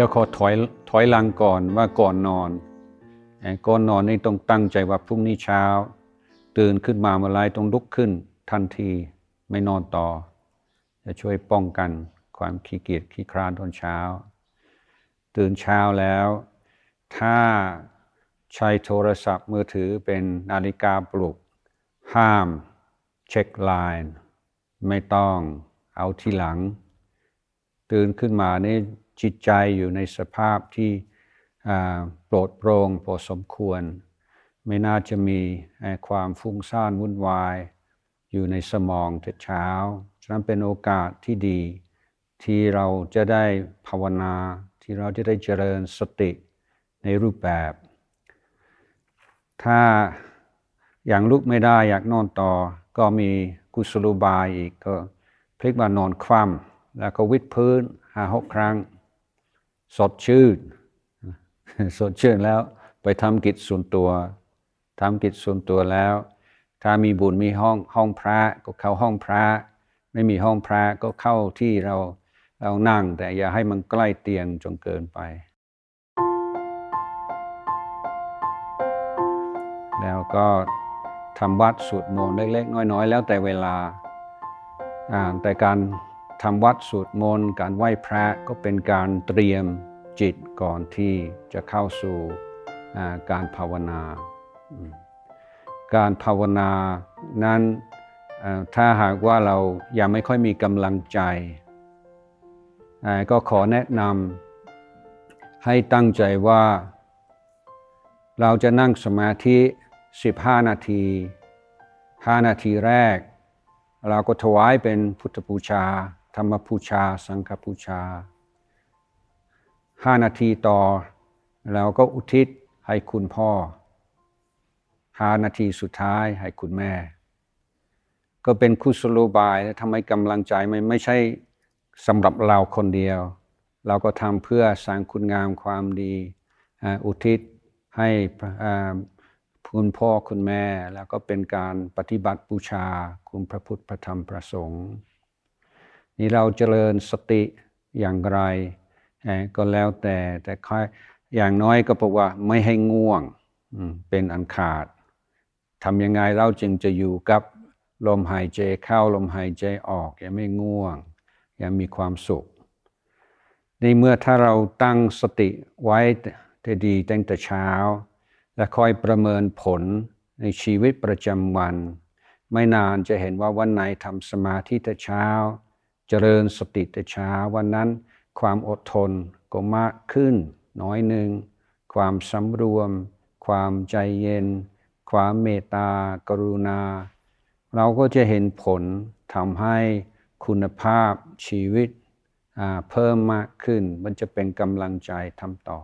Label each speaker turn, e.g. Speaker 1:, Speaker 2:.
Speaker 1: ดี๋ยวขอถอยถอยหลังก่อนว่าก่อนนอนก่อนนอนนี่ต้องตั้งใจว่าพรุ่งนี้เช้า ตื่นขึ้นมาเมื่อไรต้องลุกขึ้น ทันทีไม่นอนต่อ จะช่วยป้องกันความขี้เกียจขี้คร้านตอนเช้า ตื่นเช้าแล้ว ถ้าใช้โทรศัพท์มือถือเป็นนาฬิกาปลุก ห้ามเช็คไลน์ไม่ต้องเอาทีหลัง ตื่นขึ้นมานี่ จิตใจอยู่ในสภาพที่โปรดโปร่งพอสมควร ไม่น่าจะมีความฟุ้งซ่านวุ่นวาย อยู่ในสมองแต่เช้าฉะนั้นเป็นโอกาสที่ดี ที่เราจะได้ภาวนาที่เราจะได้เจริญสติในรูปแบบ ถ้าอย่างลุกไม่ได้อยากนอนต่อ ก็มีกุศโลบายอีกก็พลิกมานอนคว่ำแล้วก็วิดพื้นห้าหกครั้ง สดชื่น สดชื่นแล้วไปทำกิจส่วนตัวทำกิจส่วนตัวแล้ว ถ้ามีบุญมีห้องห้องพระก็เข้าห้องพระ ไม่มีห้องพระก็เข้าที่เราเรานั่ง แต่อย่าให้มันใกล้เตียงจนเกินไป แล้วก็ทำวัดสวดมนต์เล็กๆน้อยๆ แล้วแต่เวลาอ่าแต่การ ทำวัดสวดมนต์การไหว้พระก็เป็นการเตรียมจิตก่อนที่จะเข้าสู่การภาวนา การภาวนานั้นถ้าหากว่าเรายังไม่ค่อยมีกำลังใจ ก็ขอแนะนำให้ตั้งใจว่า เราจะนั่งสมาธิ 15 นาที 5 นาทีแรก เราก็ถวายเป็นพุทธบูชา ธรรมบูชา สังฆบูชา5นาทีต่อเราก็อุทิศให้คุณพ่อ5นาทีสุดท้ายให้คุณแม่ ก็เป็นคุศโลบายและทำให้กำลังใจไม่ไม่ใช่สำหรับเราคนเดียว เราก็ทำเพื่อสร้างคุณงามความดีอุทิศให้คุณพ่อคุณแม่ แล้วก็เป็นการปฏิบัติบูชาคุณพระพุทธพระธรรมพระสงฆ์ นี่เราเจริญสติอย่างไร ก็แล้วแต่แต่ค่อยอย่างน้อยก็บอกว่าไม่ให้ง่วงเป็นอันขาดทำยังไงเราจึงจะอยู่กับลมหายใจเข้าลมหายใจออกอย่าไม่ง่วง อย่ามีความสุขในเมื่อถ้าเราตั้งสติไว้แต่ดีตั้งแต่เช้า และคอยประเมินผลในชีวิตประจำวัน ไม่นานจะเห็นว่าวันไหนทำสมาธิแต่เช้า เจริญสติแต่เช้าวันนั้น ความอดทนก็มากขึ้น น้อยหนึ่ง ความสำรวม ความใจเย็น ความเมตตากรุณา เราก็จะเห็นผลทำให้คุณภาพชีวิตเพิ่มมากขึ้น มันจะเป็นกำลังใจทำต่อ